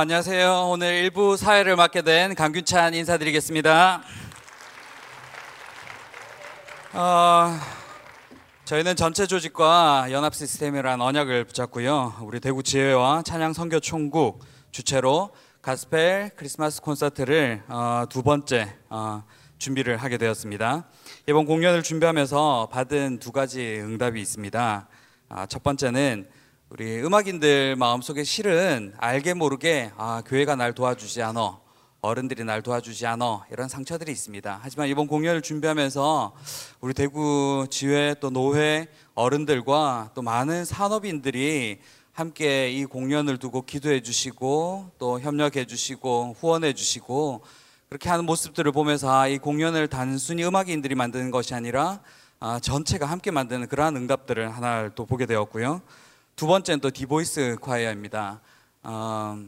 어, 안녕하세요. 오늘 일부 사회를 맡게 된 강균찬 인사드리겠습니다. 어, 저희는 전체 조직과 연합 시스템이란 언약을 붙잡고요. 우리 대구 지회와 찬양 선교 총국 주최로 가스펠 크리스마스 콘서트를 어, 두 번째 어, 준비를 하게 되었습니다. 이번 공연을 준비하면서 받은 두 가지 응답이 있습니다. 아, 첫 번째는 우리 음악인들 마음속에 실은 알게 모르게 아, 교회가 날 도와주지 않아 어른들이 날 도와주지 않아 이런 상처들이 있습니다. 하지만 이번 공연을 준비하면서 우리 대구 지회 또 노회 어른들과 또 많은 산업인들이 함께 이 공연을 두고 기도해 주시고 또 협력해 주시고 후원해 주시고 그렇게 하는 모습들을 보면서 아, 이 공연을 단순히 음악인들이 만드는 것이 아니라 아, 전체가 함께 만드는 그러한 응답들을 하나를 또 보게 되었고요. 두 번째는 또 디보이스 choir입니다. 어,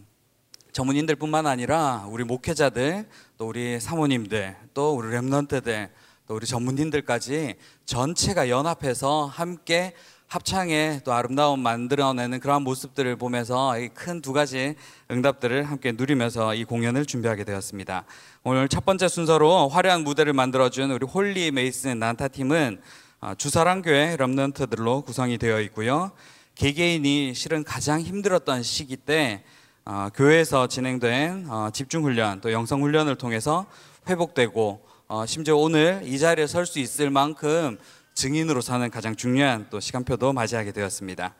전문인들뿐만 아니라 우리 목회자들, 또 우리 사모님들, 또 우리 remnant들, 또 우리 전문인들까지 전체가 연합해서 함께 합창에 또 아름다움 만들어내는 그러한 모습들을 보면서 큰 두 가지 응답들을 함께 누리면서 이 공연을 준비하게 되었습니다. 오늘 첫 번째 순서로 화려한 무대를 만들어준 우리 홀리 네이션 난타 팀은 어, 주사랑교회 remnant들로 구성이 되어 있고요. 개개인이 실은 가장 힘들었던 시기 때 어, 교회에서 진행된 어, 집중 훈련 또 영성 훈련을 통해서 회복되고 어, 심지어 오늘 이 자리에 설 수 있을 만큼 증인으로 사는 가장 중요한 또 시간표도 맞이하게 되었습니다.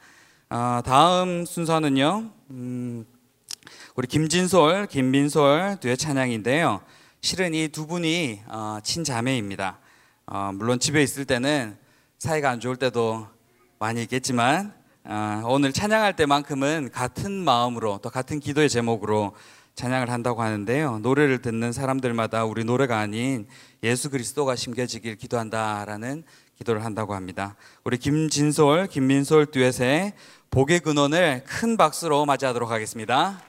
어, 다음 순서는요. 음, 우리 김진솔, 김민솔 듀엣 찬양인데요. 실은 이 두 분이 어, 친자매입니다. 어, 물론 집에 있을 때는 사이가 안 좋을 때도 많이 있겠지만 아, 오늘 찬양할 때만큼은 같은 마음으로 또 같은 기도의 제목으로 찬양을 한다고 하는데요. 노래를 듣는 사람들마다 우리 노래가 아닌 예수 그리스도가 심겨지길 기도한다라는 기도를 한다고 합니다. 우리 김진솔, 김민솔 듀엣의 복의 근원을 큰 박수로 맞이하도록 하겠습니다.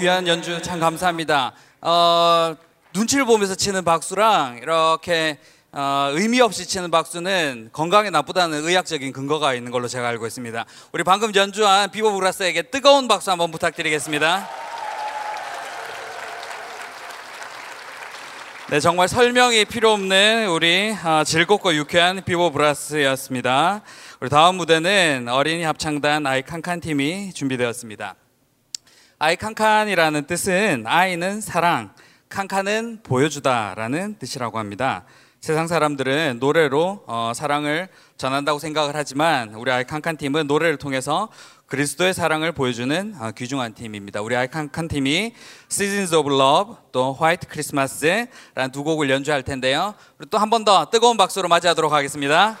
귀한 연주 참 감사합니다. 어, 눈치를 보면서 치는 박수랑 이렇게 어, 의미 없이 치는 박수는 건강에 나쁘다는 의학적인 근거가 있는 걸로 제가 알고 있습니다. 우리 방금 연주한 비보 브라스에게 뜨거운 박수 한번 부탁드리겠습니다. 네, 정말 설명이 필요 없는 우리 아, 즐겁고 유쾌한 비보 브라스였습니다. 우리 다음 무대는 어린이 합창단 아이 칸칸 팀이 준비되었습니다. 아이 칸칸이라는 뜻은 아이는 사랑, 칸칸은 보여주다라는 뜻이라고 합니다. 세상 사람들은 노래로 어, 사랑을 전한다고 생각을 하지만 우리 아이 칸칸 팀은 노래를 통해서 그리스도의 사랑을 보여주는 어, 귀중한 팀입니다. 우리 아이 칸칸 팀이 Seasons of Love 또 White Christmas라는 두 곡을 연주할 텐데요. 또 한 번 더 뜨거운 박수로 맞이하도록 하겠습니다.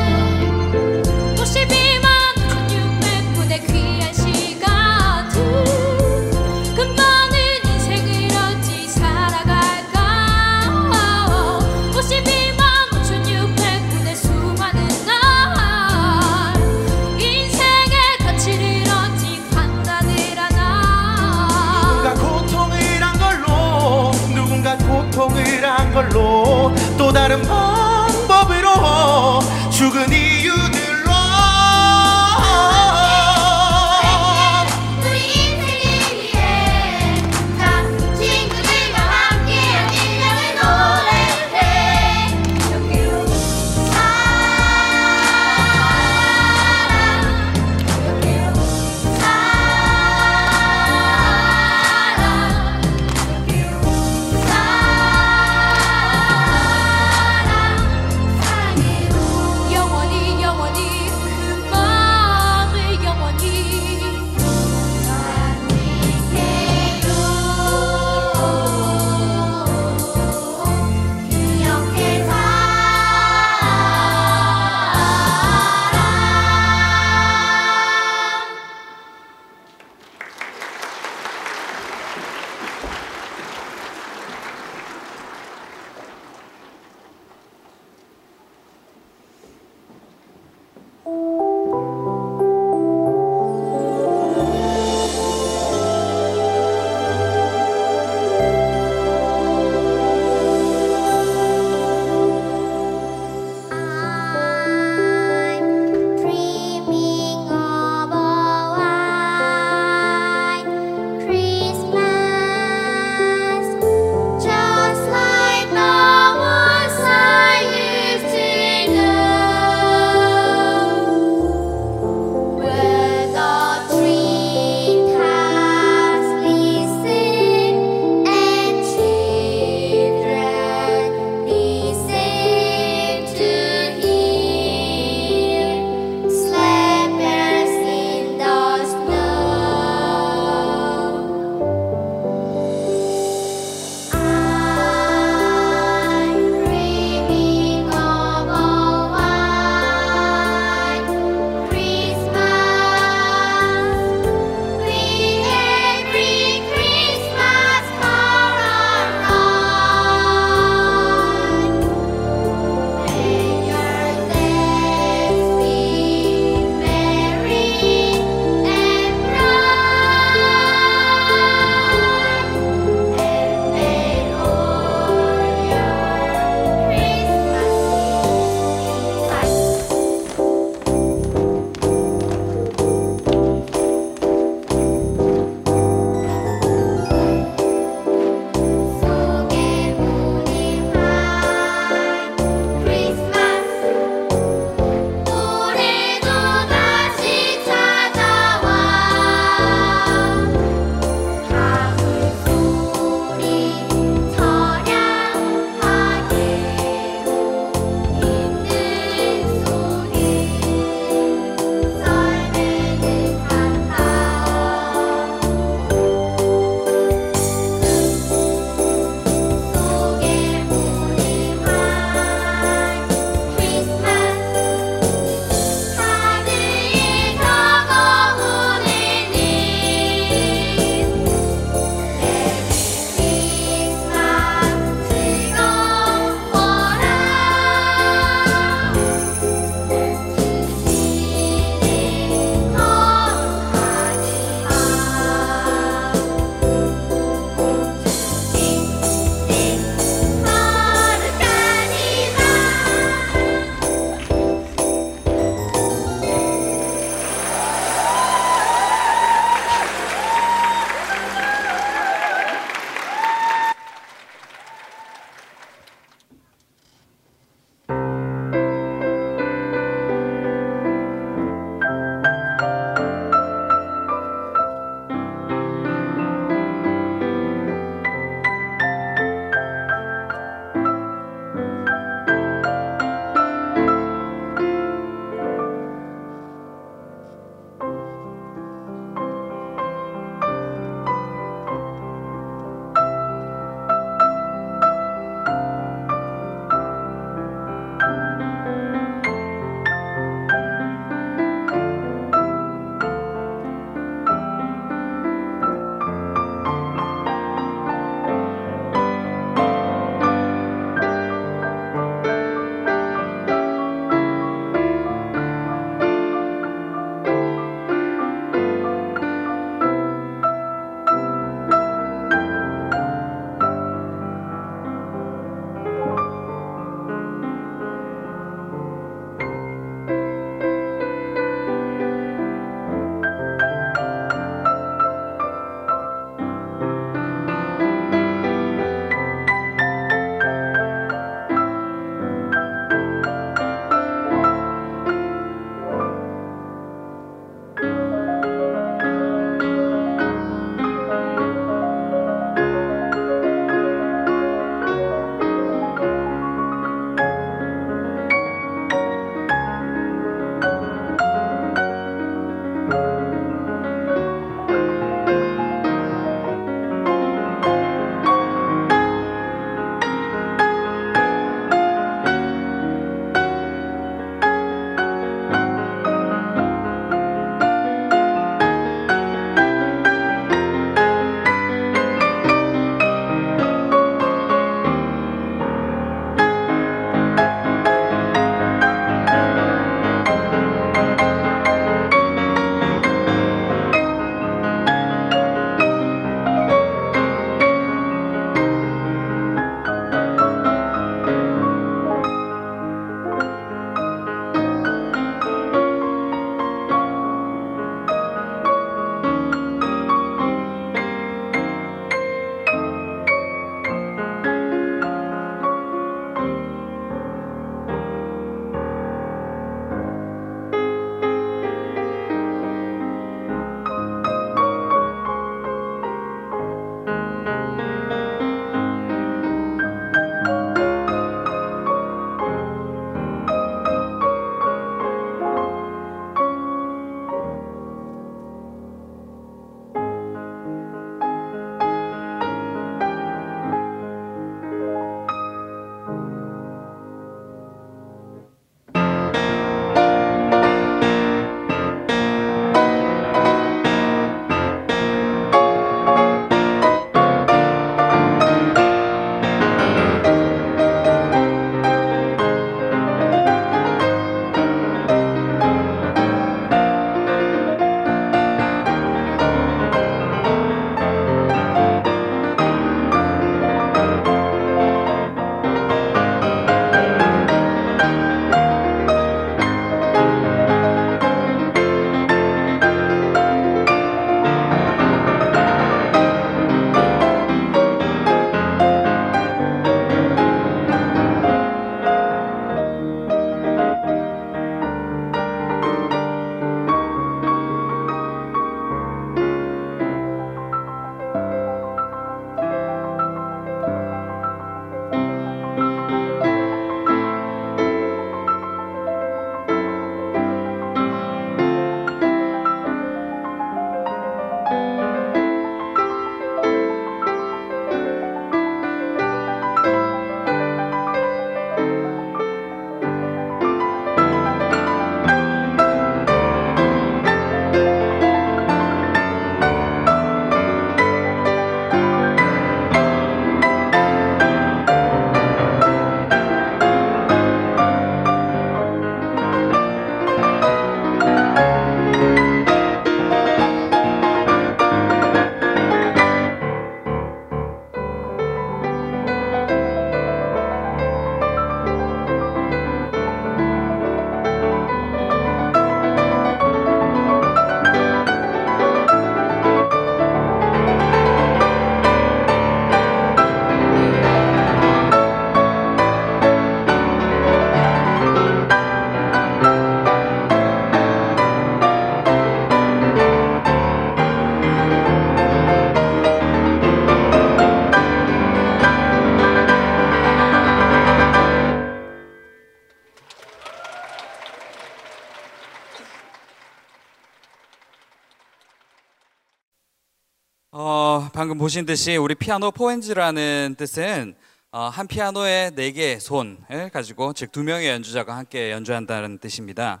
방금 보신 듯이 우리 피아노 포엔즈라는 뜻은 어, 한 피아노에 네 개의 손을 가지고 즉 두 명의 연주자가 함께 연주한다는 뜻입니다.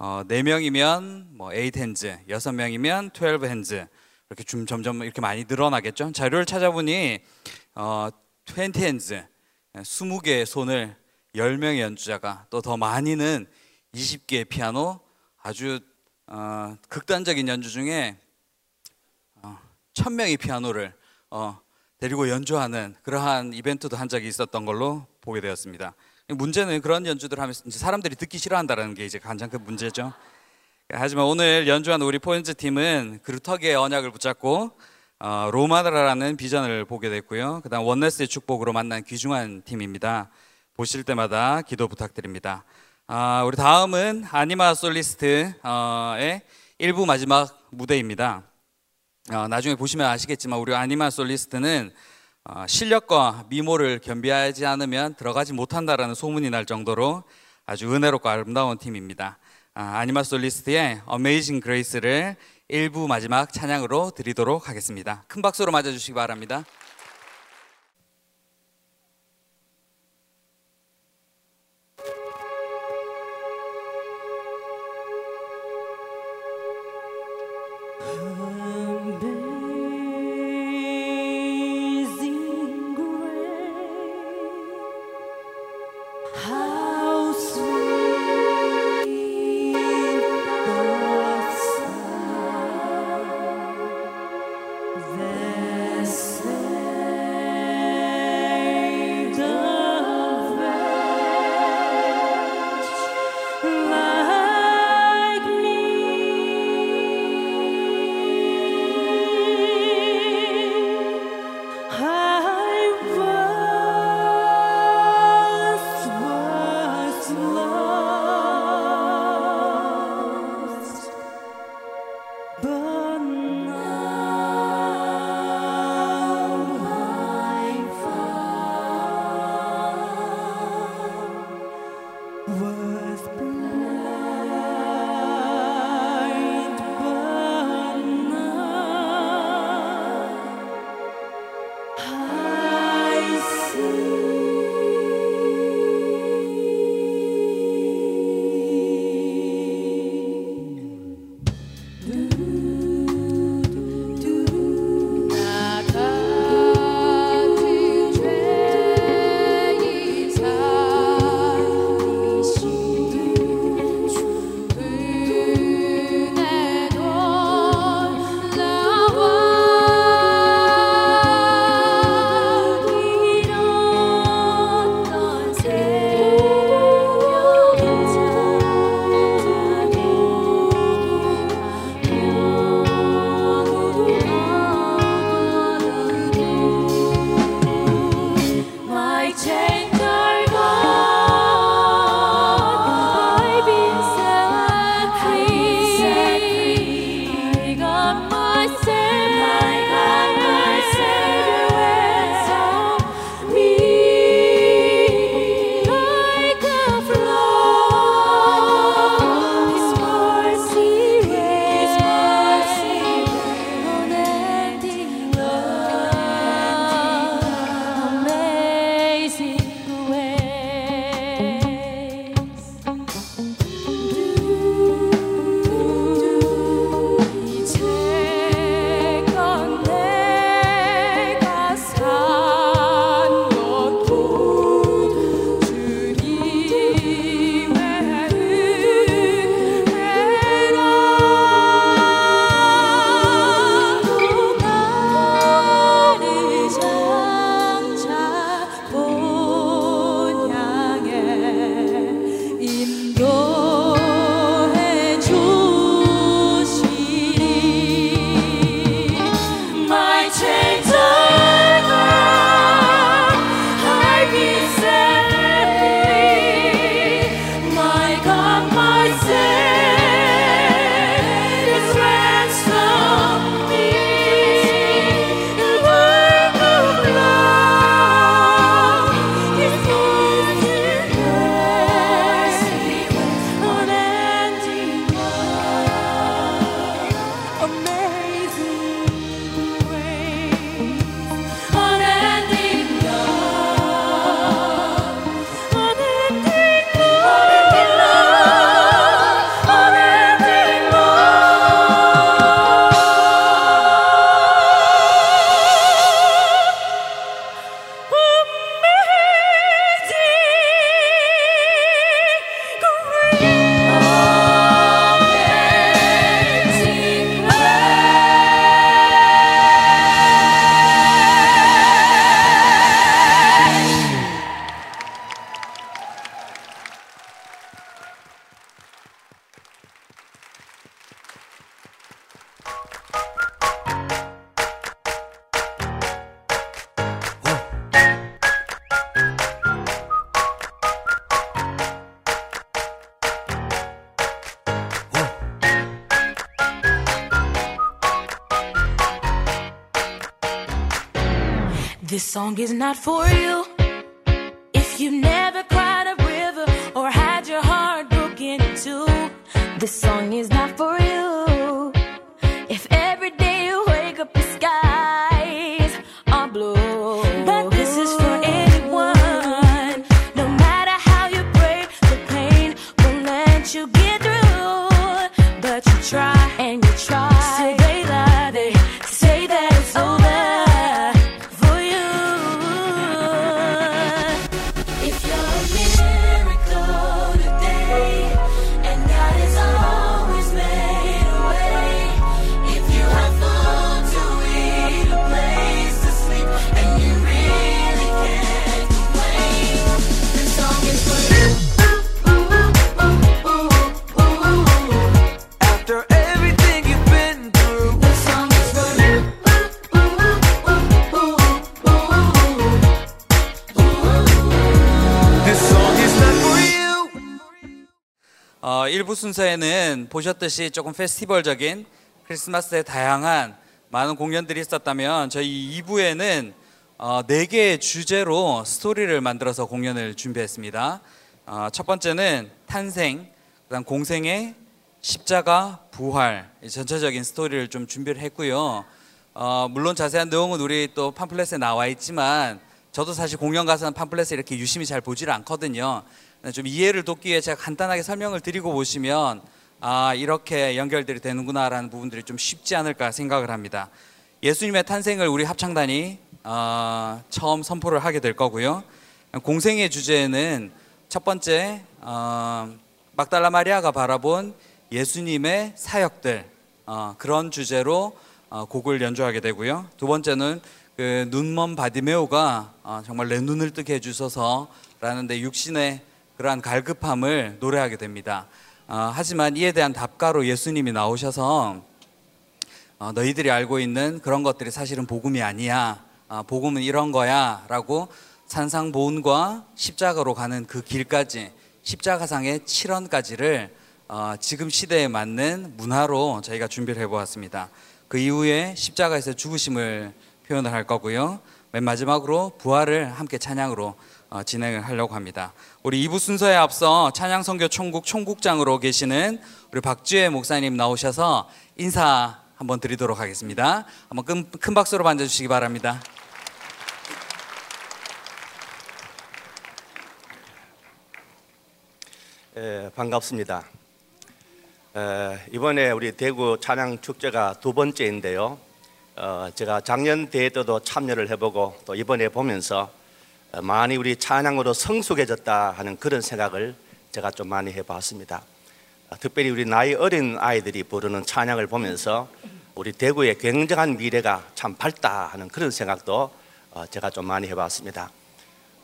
어, 네 명이면 뭐 eight hands, 여섯 명이면 twelve hands 이렇게 좀 점점 이렇게 많이 늘어나겠죠. 자료를 찾아보니 어, twenty hands, 20개의 손을 10명의 연주자가 또 더 많이는 20개의 피아노 아주 어, 극단적인 연주 중에 천 명의 피아노를 어, 데리고 연주하는 그러한 이벤트도 한 적이 있었던 걸로 보게 되었습니다. 문제는 그런 연주들 하면서 사람들이 듣기 싫어한다는 게 이제 가장 큰 문제죠. 하지만 오늘 연주한 우리 포인트 팀은 그루터기의 언약을 붙잡고 어, 로마라라는 비전을 보게 됐고요. 그다음 원네스의 축복으로 만난 귀중한 팀입니다. 보실 때마다 기도 부탁드립니다. 아, 우리 다음은 아니마 솔리스트의 일부 마지막 무대입니다. 어, 나중에 보시면 아시겠지만 우리 아니마 솔리스트는 어, 실력과 미모를 겸비하지 않으면 들어가지 못한다라는 소문이 날 정도로 아주 은혜롭고 아름다운 팀입니다. 아, 아니마 솔리스트의 Amazing Grace를 일부 마지막 찬양으로 드리도록 하겠습니다. 큰 박수로 맞아주시기 바랍니다. Song is not for you. 순서에는 보셨듯이 조금 페스티벌적인 크리스마스의 다양한 많은 공연들이 있었다면 저희 2부에는 어, 4개의 주제로 스토리를 만들어서 공연을 준비했습니다. 어, 첫 번째는 탄생, 그다음 공생의 십자가, 부활 이 전체적인 스토리를 좀 준비를 했고요. 어, 물론 자세한 내용은 우리 또 팜플렛에 나와 있지만 저도 사실 공연 가서는 팜플렛을 이렇게 유심히 잘 보지를 않거든요. 좀 이해를 돕기 위해 제가 간단하게 설명을 드리고 보시면 아 이렇게 연결들이 되는구나라는 부분들이 좀 쉽지 않을까 생각을 합니다. 예수님의 탄생을 우리 합창단이 어, 처음 선포를 하게 될 거고요. 공생의 주제는 첫 번째 어, 막달라 마리아가 바라본 예수님의 사역들 어, 그런 주제로 어, 곡을 연주하게 되고요. 두 번째는 그 눈먼 바디메오가 어, 정말 내 눈을 뜨게 해주소서라는데 육신의 그러한 갈급함을 노래하게 됩니다. 어, 하지만 이에 대한 답가로 예수님이 나오셔서 어, 너희들이 알고 있는 그런 것들이 사실은 복음이 아니야. 어, 복음은 이런 거야 라고 산상보훈과 십자가로 가는 그 길까지 십자가상의 7원까지를 어, 지금 시대에 맞는 문화로 저희가 준비를 해보았습니다. 그 이후에 십자가에서 죽으심을 표현을 할 거고요. 맨 마지막으로 부활을 함께 찬양으로 어, 진행을 하려고 합니다. 우리 2부 순서에 앞서 찬양 선교 총국 총국장으로 계시는 우리 박주혜 목사님 나오셔서 인사 한번 드리도록 하겠습니다. 한번 큰, 큰 박수로 반겨 주시기 바랍니다. 에, 반갑습니다. 에, 이번에 우리 대구 찬양 축제가 두 번째인데요. 어, 제가 작년 대회 때도 참여를 해보고 또 이번에 보면서 어, 많이 우리 찬양으로 성숙해졌다 하는 그런 생각을 제가 좀 많이 해봤습니다. 어, 특별히 우리 나이 어린 아이들이 부르는 찬양을 보면서 우리 대구의 굉장한 미래가 참 밝다 하는 그런 생각도 어, 제가 좀 많이 해봤습니다.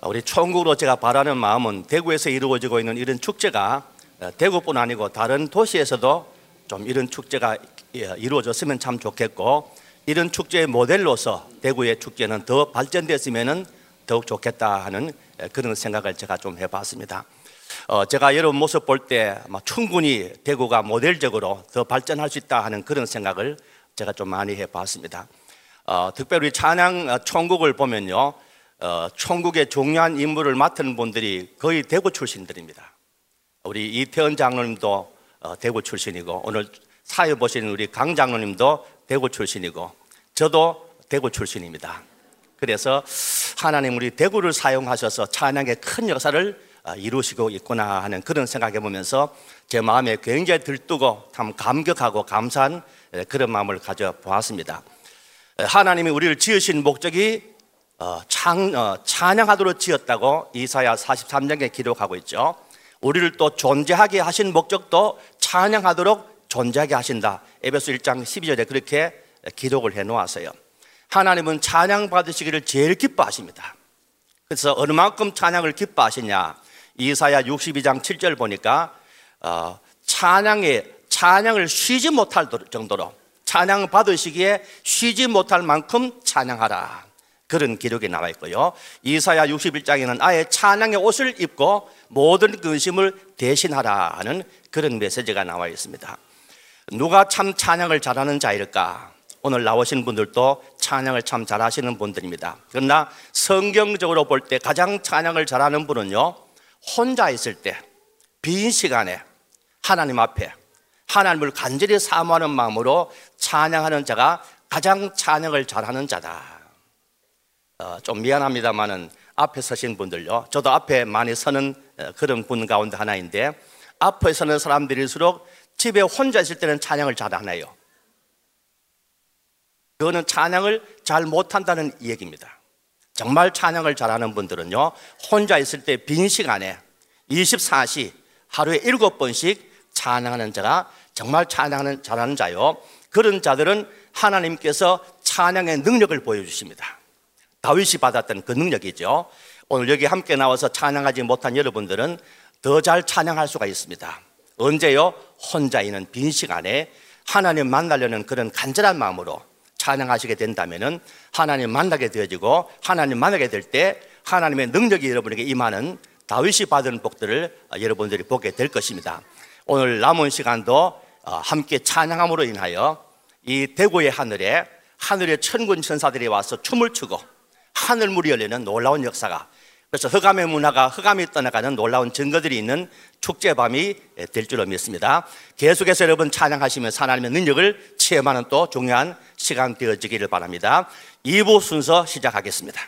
우리 총국으로 제가 바라는 마음은 대구에서 이루어지고 있는 이런 축제가 어, 대구뿐 아니고 다른 도시에서도 좀 이런 축제가 예, 이루어졌으면 참 좋겠고 이런 축제의 모델로서 대구의 축제는 더 발전됐으면 더욱 좋겠다 하는 예, 그런 생각을 제가 좀 해봤습니다. 어, 제가 여러분 모습 볼 때 충분히 대구가 모델적으로 더 발전할 수 있다 하는 그런 생각을 제가 좀 많이 해봤습니다. 어, 특별히 찬양 어, 총국을 보면요, 어, 총국의 중요한 임무를 맡은 분들이 거의 대구 출신들입니다. 우리 이태원 장로님도 어, 대구 출신이고 오늘 사회 보시는 우리 강 장로님도 대구 출신이고 저도 대구 출신입니다. 그래서 하나님 우리 대구를 사용하셔서 찬양의 큰 역사를 어, 이루시고 있구나 하는 그런 생각해 보면서 제 마음에 굉장히 들뜨고 참 감격하고 감사한 에, 그런 마음을 가져 보았습니다. 에, 하나님이 우리를 지으신 목적이 어, 창, 어, 찬양하도록 지었다고 이사야 43장에 기록하고 있죠. 우리를 또 존재하게 하신 목적도 찬양하도록 존재하게 하신다. 에베소 1장 12절에 그렇게 기록을 해 놓았어요. 하나님은 찬양 받으시기를 제일 기뻐하십니다. 그래서 얼마만큼 찬양을 기뻐하시냐? 이사야 62장 7절 보니까 어, 찬양에 찬양을 쉬지 못할 정도로 찬양 받으시기에 쉬지 못할 만큼 찬양하라. 그런 기록이 나와 있고요. 이사야 61장에는 아예 찬양의 옷을 입고 모든 근심을 대신하라 하는 그런 메시지가 나와 있습니다. 누가 참 찬양을 잘하는 자일까? 오늘 나오신 분들도 찬양을 참 잘하시는 분들입니다. 그러나 성경적으로 볼 때 가장 찬양을 잘하는 분은요, 혼자 있을 때, 빈 시간에 하나님 앞에 하나님을 간절히 사모하는 마음으로 찬양하는 자가 가장 찬양을 잘하는 자다. 어, 좀 미안합니다만은 앞에 서신 분들요. 저도 앞에 많이 서는 어, 그런 분 가운데 하나인데 앞에 서는 사람들일수록 집에 혼자 있을 때는 찬양을 잘안 해요. 그거는 찬양을 잘 못한다는 얘기입니다. 정말 찬양을 잘하는 분들은요, 혼자 있을 때 빈 시간에 24시 하루에 7번씩 찬양하는 자가 정말 찬양하는 잘하는 자요. 그런 자들은 하나님께서 찬양의 능력을 보여주십니다. 다윗이 받았던 그 능력이죠. 오늘 여기 함께 나와서 찬양하지 못한 여러분들은 더 잘 찬양할 수가 있습니다. 언제요? 혼자 있는 빈 시간에 하나님 만나려는 그런 간절한 마음으로 찬양하시게 된다면은 하나님 만나게 되어지고 하나님 만나게 될 때 하나님의 능력이 여러분에게 임하는 다윗이 받은 복들을 여러분들이 보게 될 것입니다. 오늘 남은 시간도 어, 함께 찬양함으로 인하여 이 대구의 하늘에 하늘의 천군 천사들이 와서 춤을 추고 하늘물이 열리는 놀라운 역사가 그래서 흑암의 문화가 흑암이 떠나가는 놀라운 증거들이 있는 축제 밤이 예, 될 줄로 믿습니다. 계속해서 여러분 찬양하시면 하나님의 능력을 체험하는 또 중요한 시간 되어지기를 바랍니다. 2부 순서 시작하겠습니다.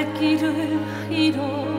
갈 길을 잃어.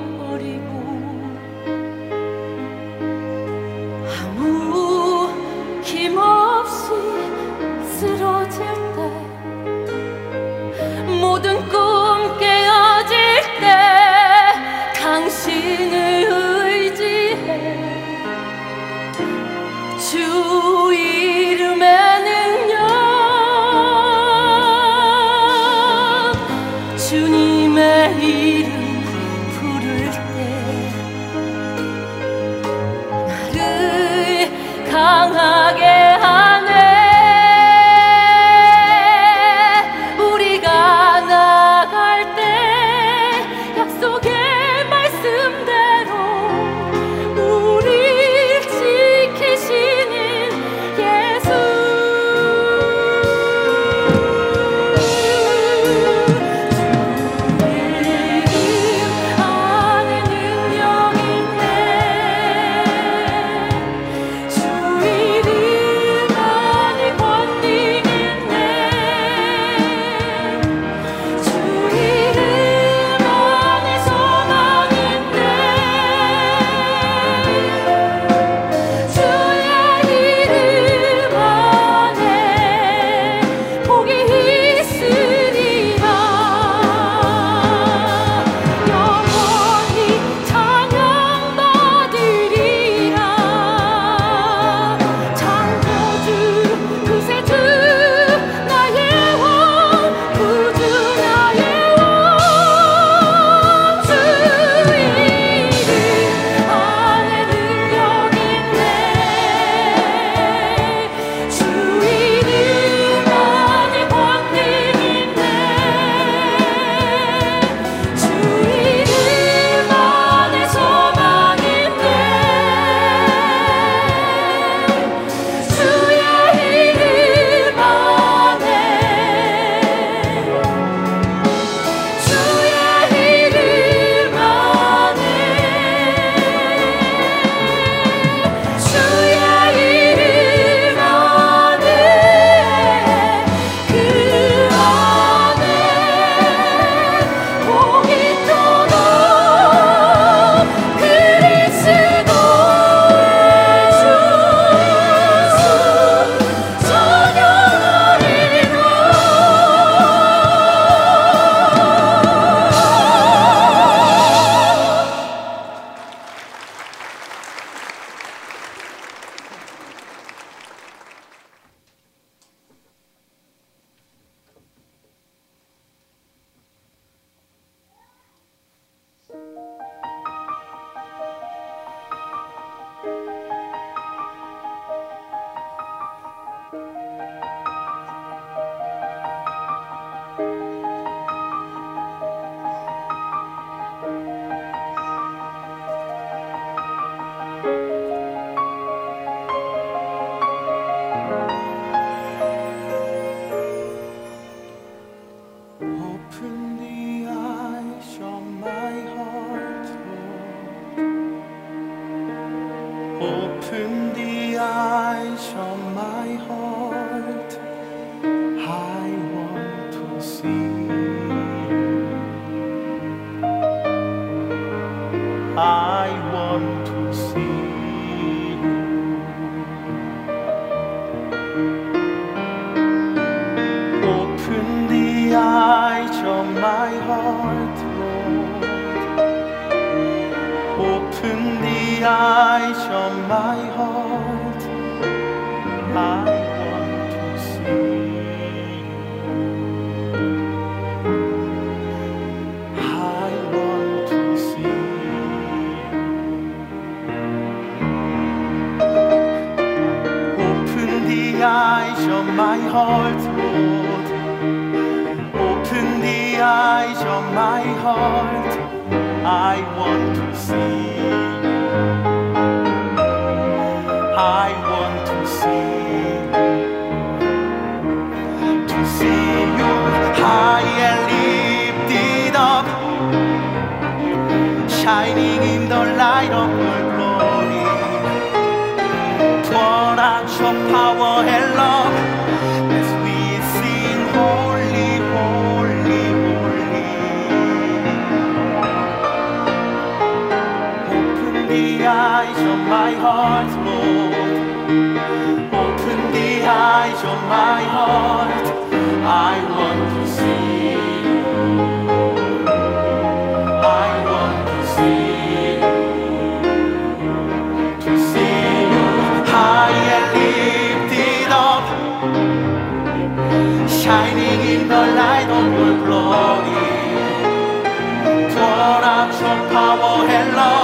the eyes of my heart, Lord. Open the eyes of my heart. I want to see you. I want to see you. To see you lifted up, shining in the light of your glory. Your power and love.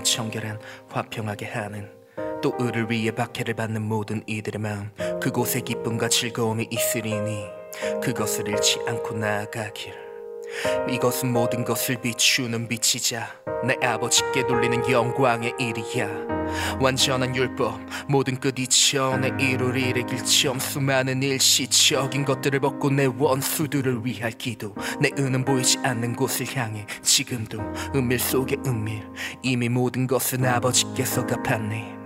마음이 청결한 화평하게 하는 또 을을 위해 박해를 받는 모든 이들의 마음 그곳에 기쁨과 즐거움이 있으리니 그것을 잃지 않고 나아가길 이것은 모든 것을 비추는 빛이자 내 아버지께 돌리는 영광의 일이야. 완전한 율법 모든 끝 이 전에 이룰 일의 길점 수많은 일시적인 것들을 벗고 내 원수들을 위할 기도. 내 은은 보이지 않는 곳을 향해 지금도 은밀 속의 은밀 이미 모든 것은 아버지께서 갚았네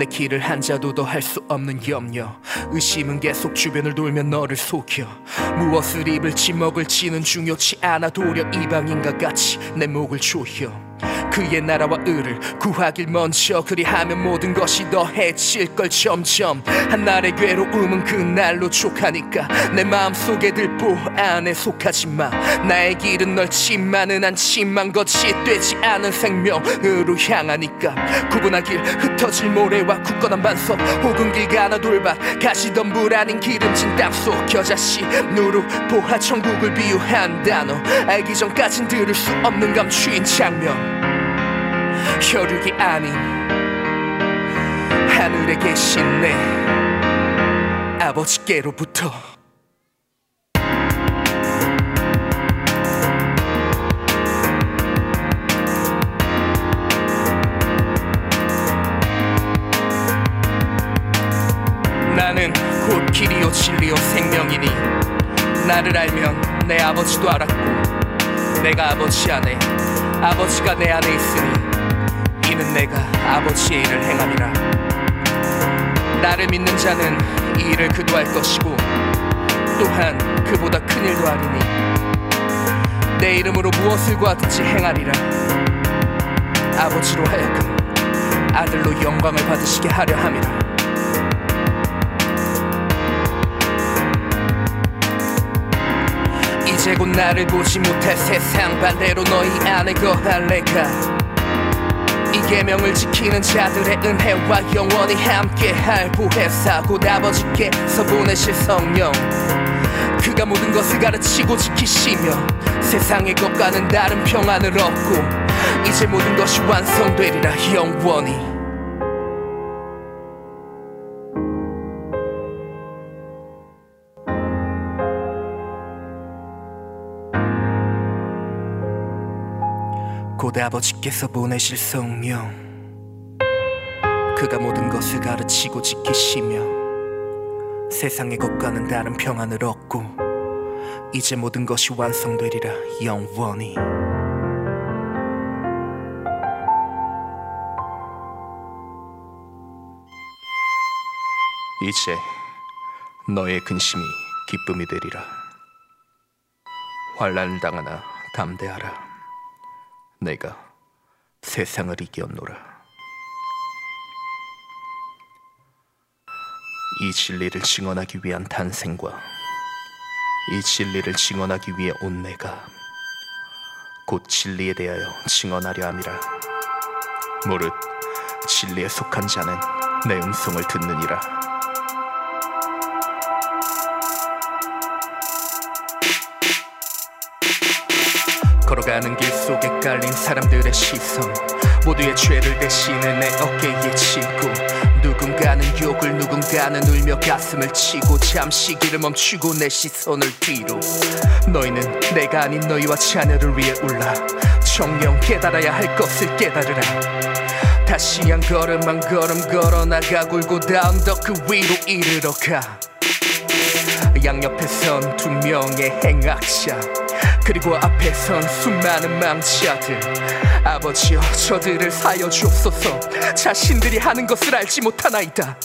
내 길을 한 자도 더할수 없는 염려. 의심은 계속 주변을 돌며 너를 속여. 무엇을 입을지 먹을지는 중요치 않아 도려 이방인과 같이 내 목을 조여 그의 나라와 을을 구하길 먼저 그리하면 모든 것이 더해질 걸 점점. 한날의 괴로움은 그날로 족하니까 내 마음속에 들보 안에 속하지 마. 나의 길은 넓지만은 않지만 거짓되지 않은 생명으로 향하니까 구분하길 흩어질 모래와 굳건한 반석 혹은 길 가나 돌밭 가시던 불 아닌 기름진 땅속 겨자씨 누룩 보하 천국을 비유한 단어. 알기 전까진 들을 수 없는 감추인 장면 혈육이 아닌 하늘에 계신 내 아버지께로부터 나는 곧 길이요 진리요 생명이니 나를 알면 내 아버지도 알았고 내가 아버지 안에 아버지가 내 안에 있으니 이는 내가 아버지의 일을 행함이라. 나를 믿는 자는 이 일을 그도 할 것이고 또한 그보다 큰 일도 하리니. 내 이름으로 무엇을 구하든지 행하리라. 아버지로 하여금 아들로 영광을 받으시게 하려 함이라. 이제 곧 나를 보지 못할 세상 반대로 너희 안에 거할 내가 이 계명을 지키는 자들의 은혜와 영원히 함께할 보혜사 곧 아버지께서 보내실 성령 그가 모든 것을 가르치고 지키시며 세상의 것과는 다른 평안을 얻고 이제 모든 것이 완성되리라 영원히 곧 아버지께서 보내실 성령. 그가 모든 것을 가르치고 지키시며 세상의 것과는 다른 평안을 얻고 이제 모든 것이 완성되리라 영원히. 이제 너의 근심이 기쁨이 되리라. 환란을 당하나 담대하라 내가 세상을 이겼노라. 이 진리를 증언하기 위한 탄생과 이 진리를 증언하기 위해 온 내가 곧 진리에 대하여 증언하려 함이라. 무릇 진리에 속한 자는 내 음성을 듣느니라. 가는 길 속에 깔린 사람들의 시선. 모두의 죄를 대신해 내 어깨에 치고 누군가는 욕을 누군가는 울며 가슴을 치고 잠시 길을 멈추고 내 시선을 뒤로. 너희는 내가 아닌 너희와 자녀를 위해 울라. 정령 깨달아야 할 것을 깨달으라. 다시 한 걸음 한 걸음 걸어 나가 굴고 닿은 덕그 위로 이르러 가. 양옆에선 두 명의 행악자 그리고 앞에 선 수많은 망자들. 아버지여 저들을 사여 주옵소서. 자신들이 하는 것을 알지 못하나이다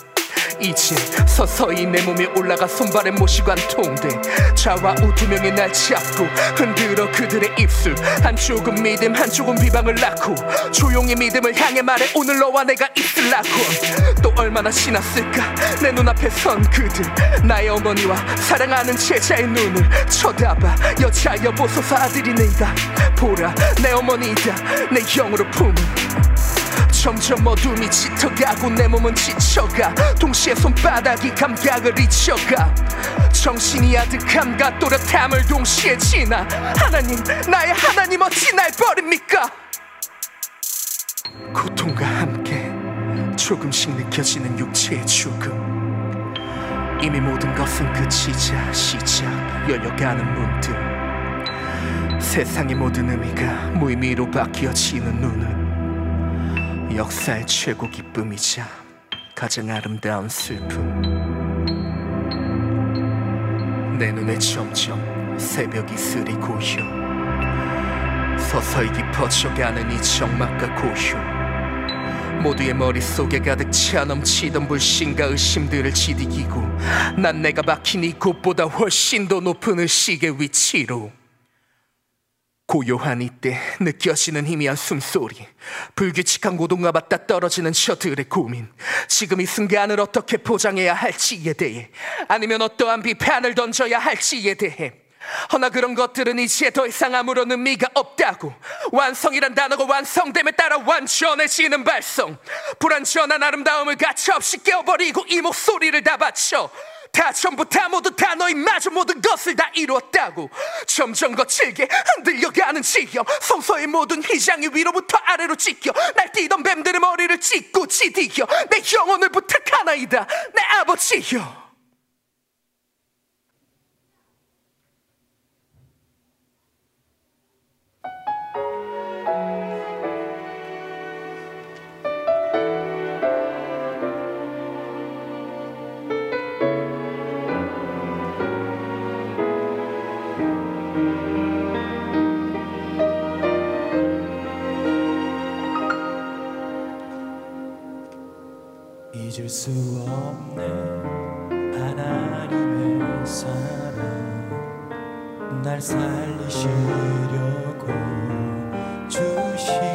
이제 서서히 내 몸에 올라가 손발에 못이 관통돼 좌와우 두 명이 날 잡고 흔들어 그들의 입술. 한쪽은 믿음 한쪽은 비방을 낳고 조용히 믿음을 향해 말해 오늘 너와 내가 있을라고. 또 얼마나 지났을까? 내 눈앞에 선 그들. 나의 어머니와 사랑하는 제자의 눈을 쳐다봐. 여자 여 보소서 아들이네이다. 보라 내 어머니이다 내 영으로 품은 점점 어둠이 짙어가고 내 몸은 지쳐가. 동시에 손바닥이 감각을 잊혀가. 정신이 아득함과 또렷함을 동시에 지나. 하나님 나의 하나님 어찌 날 버립니까? 고통과 함께 조금씩 느껴지는 육체의 죽음. 이미 모든 것은 끝이자 시작. 열려가는 문득. 세상의 모든 의미가 무의미로 바뀌어지는 눈은 역사의 최고 기쁨이자 가장 아름다운 슬픔. 내 눈에 점점 새벽이 쓰리고 혀 서서히 깊어져가는 이 적막과 고휴. 모두의 머릿속에 가득 차 넘치던 불신과 의심들을 지디기고 난 내가 박힌 이 곳보다 훨씬 더 높은 의식의 위치로 고요한 이때 느껴지는 희미한 숨소리 불규칙한 고동과 맞닿아 떨어지는 저들의 고민 지금 이 순간을 어떻게 포장해야 할지에 대해 아니면 어떠한 비판을 던져야 할지에 대해 허나 그런 것들은 이제 더 이상 아무런 의미가 없다고 완성이란 단어가 완성됨에 따라 완전해지는 발성 불완전한 아름다움을 가차 없이 깨어버리고 이 목소리를 다 바쳐 다 전부 다 모두 다 너희 마저 모든 것을 다 이루었다고. 점점 거칠게 흔들려가는 지형 성서의 모든 휘장이 위로부터 아래로 찢겨 날뛰던 뱀들의 머리를 찢고 지디겨. 내 영혼을 부탁하나이다. 내 아버지여 잊을 수 없네. 하나님의 사랑. 날 살리시려고 주신